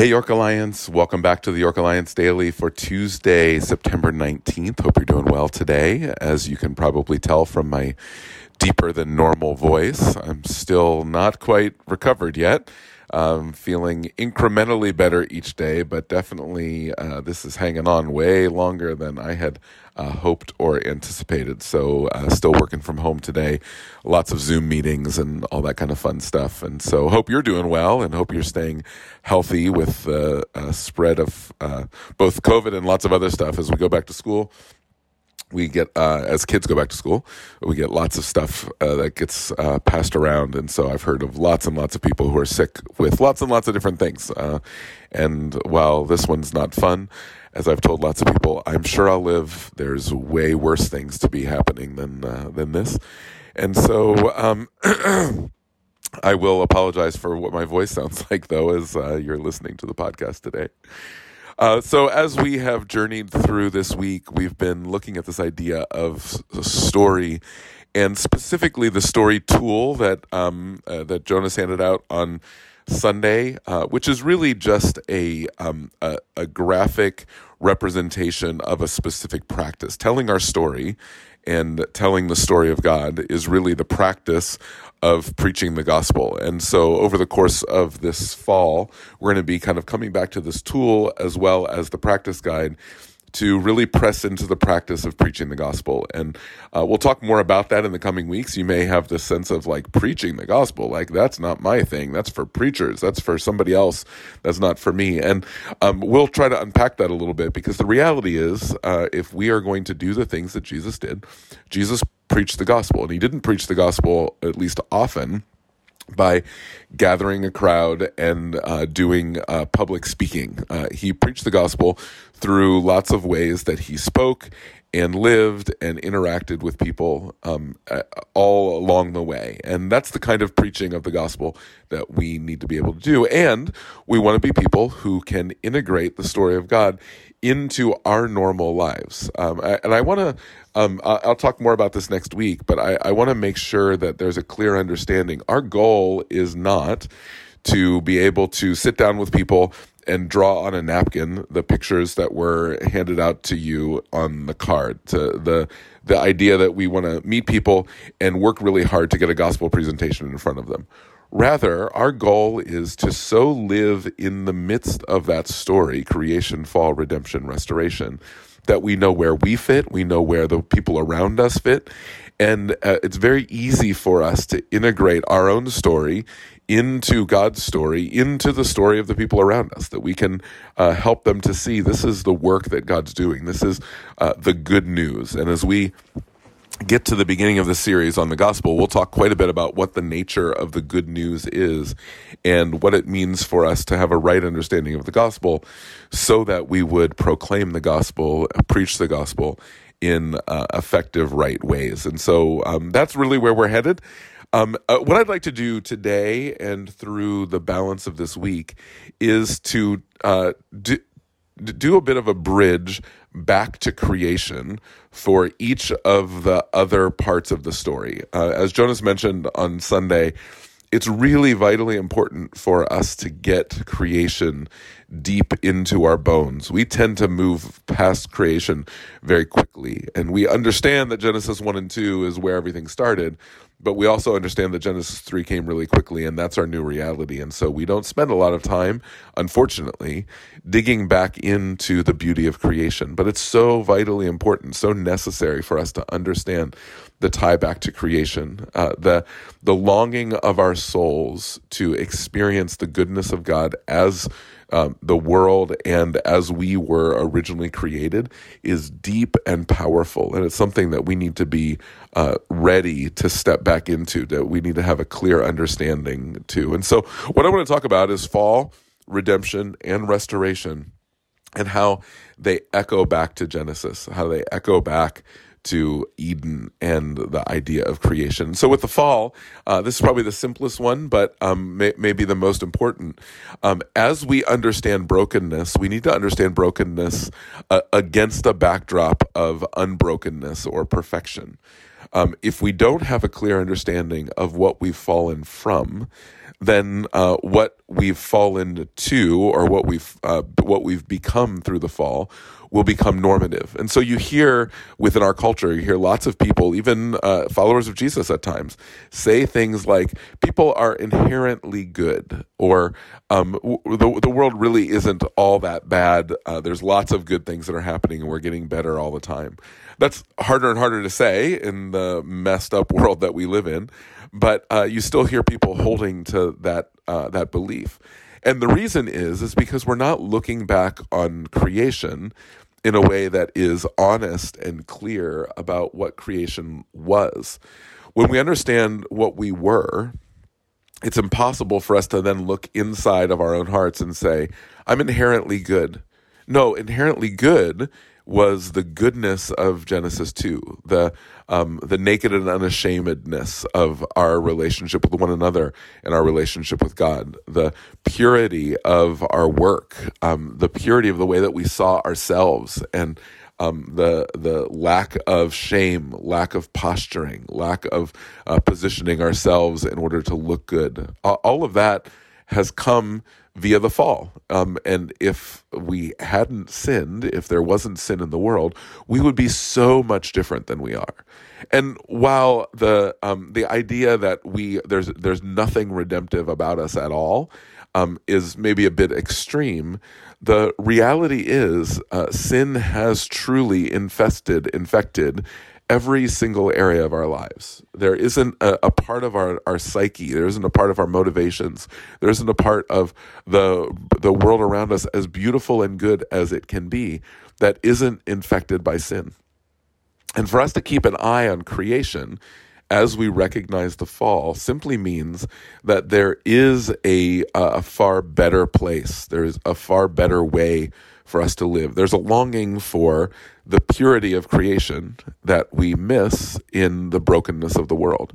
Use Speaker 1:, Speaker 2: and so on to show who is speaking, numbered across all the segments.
Speaker 1: Hey, York Alliance. Welcome back to the York Alliance Daily for Tuesday, September 19th. Hope you're doing well today. As you can probably tell from my deeper than normal voice, I'm still not quite recovered yet. Um, feeling incrementally better each day, but definitely uh, this is hanging on way longer than I had uh, hoped or anticipated. So, uh, still working from home today, lots of Zoom meetings and all that kind of fun stuff. And so, hope you're doing well and hope you're staying healthy with the uh, spread of uh, both COVID and lots of other stuff as we go back to school we get uh, as kids go back to school we get lots of stuff uh, that gets uh, passed around. And so i've heard of lots and lots of people who are sick with lots and lots of different things. Uh, and while this one's not fun as i've told lots of people i'm sure i'll live. There's way worse things to be happening than uh, than this. And so um, i will apologize for what my voice sounds like though as uh, you're listening to the podcast today uh, so, as we have journeyed through this week, we've been looking at this idea of story, and specifically the story tool that um, uh, that Jonas handed out on Sunday, uh, which is really just a, um, a, a graphic representation of a specific practice, telling our story and telling the story of God is really the practice of preaching the gospel. And so over the course of this fall, we're going to be kind of coming back to this tool as well as the practice guide to really press into the practice of preaching the gospel. And uh, we'll talk more about that in the coming weeks. You may have this sense of like preaching the gospel, like that's not my thing. That's for preachers. That's for somebody else. That's not for me. And um, we'll try to unpack that a little bit because the reality is, uh, if we are going to do the things that Jesus did, Jesus preached the gospel, and he didn't preach the gospel at least often by gathering a crowd and uh, doing uh, public speaking. Uh, he preached the gospel through lots of ways that he spoke and lived and interacted with people um, all along the way. And that's the kind of preaching of the gospel that we need to be able to do. And we want to be people who can integrate the story of God into our normal lives. Um, and I want to, um, I'll talk more about this next week, but I, I want to make sure that there's a clear understanding. Our goal is not to be able to sit down with people and draw on a napkin the pictures that were handed out to you on the card. To the the idea that we want to meet people and work really hard to get a gospel presentation in front of them. Rather, our goal is to so live in the midst of that story creation, fall, redemption, restoration that we know where we fit, we know where the people around us fit. And uh, it's very easy for us to integrate our own story into God's story, into the story of the people around us, that we can uh, help them to see this is the work that God's doing. This is uh, the good news. And as we get to the beginning of the series on the gospel, we'll talk quite a bit about what the nature of the good news is and what it means for us to have a right understanding of the gospel so that we would proclaim the gospel, preach the gospel in uh, effective, right ways. And so um, that's really where we're headed. Um, uh, what I'd like to do today and through the balance of this week is to uh, do, do a bit of a bridge back to creation for each of the other parts of the story. Uh, as Jonas mentioned on Sunday, it's really vitally important for us to get creation deep into our bones. We tend to move past creation very quickly, and we understand that Genesis 1 and 2 is where everything started, but we also understand that Genesis 3 came really quickly, and that's our new reality. And so we don't spend a lot of time, unfortunately, digging back into the beauty of creation. But it's so vitally important, so necessary for us to understand the tie back to creation, uh, the, the longing of our souls to experience the goodness of God as um, the world and as we were originally created is deep and powerful. And it's something that we need to be uh, ready to step back into, that we need to have a clear understanding to. And so, what I want to talk about is fall, redemption, and restoration, and how they echo back to Genesis, how they echo back to Eden and the idea of creation. So with the fall, uh, this is probably the simplest one, but um, may, maybe the most important. Um, as we understand brokenness, we need to understand brokenness uh, against a backdrop of unbrokenness or perfection. um, if we don't have a clear understanding of what we've fallen from, then uh, what we've fallen to, or what we've uh, what we've become through the fall, will become normative. And so you hear within our culture, you hear lots of people, even uh, followers of Jesus at times, say things like, "People are inherently good," or um, the the world really isn't all that bad. Uh, there's lots of good things that are happening, and we're getting better all the time. That's harder and harder to say in the messed up world that we live in but uh, you still hear people holding to that uh, that belief. And the reason is is because we're not looking back on creation in a way that is honest and clear about what creation was. When we understand what we were, it's impossible for us to then look inside of our own hearts and say, I'm inherently good. No, inherently good was the goodness of Genesis 2, the um, the naked and unashamedness of our relationship with one another and our relationship with God, the purity of our work, um, the purity of the way that we saw ourselves, and um, the the lack of shame, lack of posturing, lack of uh, positioning ourselves in order to look good. All of that has come via the fall. Um, and if we hadn't sinned, if there wasn't sin in the world, we would be so much different than we are. And while the um, the idea that we there's there's nothing redemptive about us at all um, is maybe a bit extreme, the reality is uh, sin has truly infested, infected every single area of our lives. There isn't a, a, part of our, our psyche, there isn't a part of our motivations, there isn't a part of the, the world around us, as beautiful and good as it can be, that isn't infected by sin. And for us to keep an eye on creation as we recognize the fall simply means that there is a, a far better place, there's a far better way for us to live. There's a longing for the purity of creation that we miss in the brokenness of the world.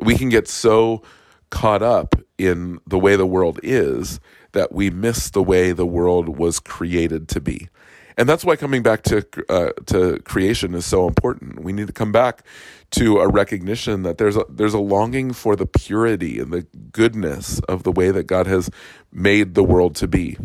Speaker 1: We can get so caught up in the way the world is that we miss the way the world was created to be. And that's why coming back to uh, to creation is so important. We need to come back to a recognition that there's a there's a longing for the purity and the goodness of the way that God has made the world to be.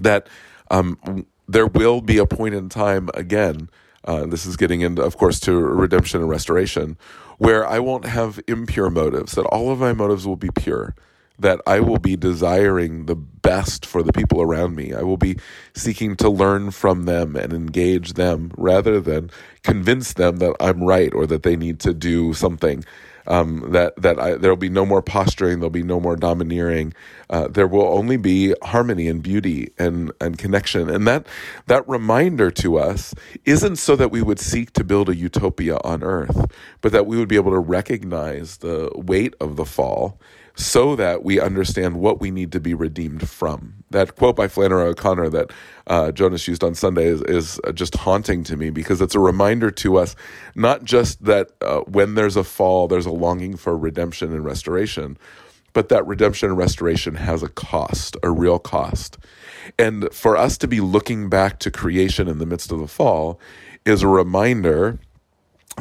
Speaker 1: That um, there will be a point in time again. Uh, this is getting into, of course, to redemption and restoration, where I won't have impure motives. That all of my motives will be pure. That I will be desiring the best for the people around me. I will be seeking to learn from them and engage them rather than convince them that I'm right or that they need to do something um, that that there'll be no more posturing, there'll be no more domineering. Uh, there will only be harmony and beauty and and connection. And that that reminder to us isn't so that we would seek to build a utopia on earth, but that we would be able to recognize the weight of the fall so that we understand what we need to be redeemed from. That quote by Flannery O'Connor that uh, Jonas used on Sunday is, is, just haunting to me because it's a reminder to us not just that uh, when there's a fall, there's a longing for redemption and restoration, but that redemption and restoration has a cost, a real cost. And for us to be looking back to creation in the midst of the fall is a reminder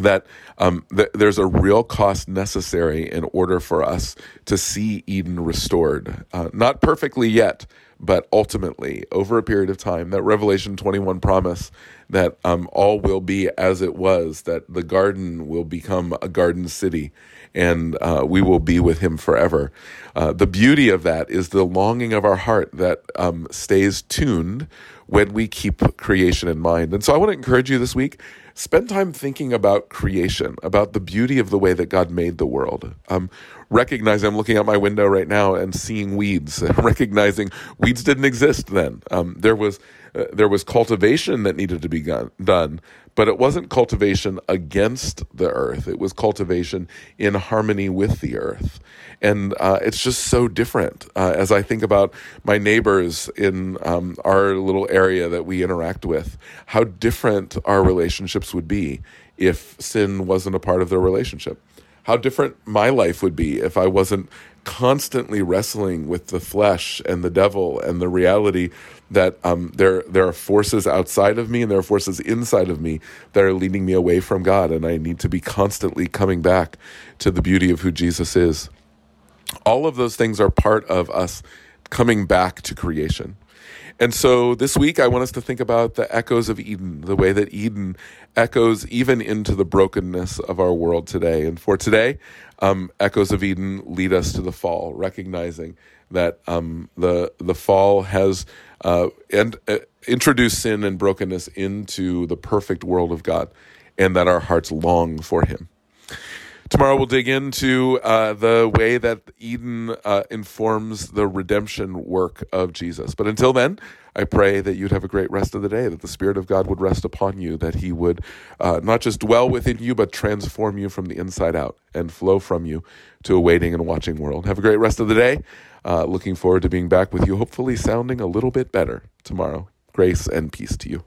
Speaker 1: that um, th- there's a real cost necessary in order for us to see Eden restored. Uh, not perfectly yet, but ultimately, over a period of time, that Revelation 21 promise that um, all will be as it was, that the garden will become a garden city, and uh, we will be with him forever. Uh, the beauty of that is the longing of our heart that um, stays tuned when we keep creation in mind. And so I want to encourage you this week spend time thinking about creation, about the beauty of the way that God made the world. Um, recognizing I'm looking out my window right now and seeing weeds, recognizing weeds didn't exist then. Um, there was uh, there was cultivation that needed to be done, but it wasn't cultivation against the earth. It was cultivation in harmony with the earth. And uh, it's just so different uh, as I think about my neighbors in um, our little area that we interact with, how different our relationships would be if sin wasn't a part of their relationship. How different my life would be if I wasn't constantly wrestling with the flesh and the devil and the reality that um, there there are forces outside of me and there are forces inside of me that are leading me away from God, and I need to be constantly coming back to the beauty of who Jesus is. All of those things are part of us coming back to creation. And so this week, I want us to think about the echoes of Eden, the way that Eden echoes even into the brokenness of our world today. And for today, um, echoes of Eden lead us to the fall, recognizing that um, the the fall has uh, and uh, introduced sin and brokenness into the perfect world of God, and that our hearts long for Him. Tomorrow we'll dig into uh, the way that Eden uh, informs the redemption work of Jesus. But until then, I pray that you'd have a great rest of the day, that the Spirit of God would rest upon you, that He would uh, not just dwell within you, but transform you from the inside out and flow from you to a waiting and watching world. Have a great rest of the day. Uh, looking forward to being back with you, hopefully sounding a little bit better tomorrow. Grace and peace to you.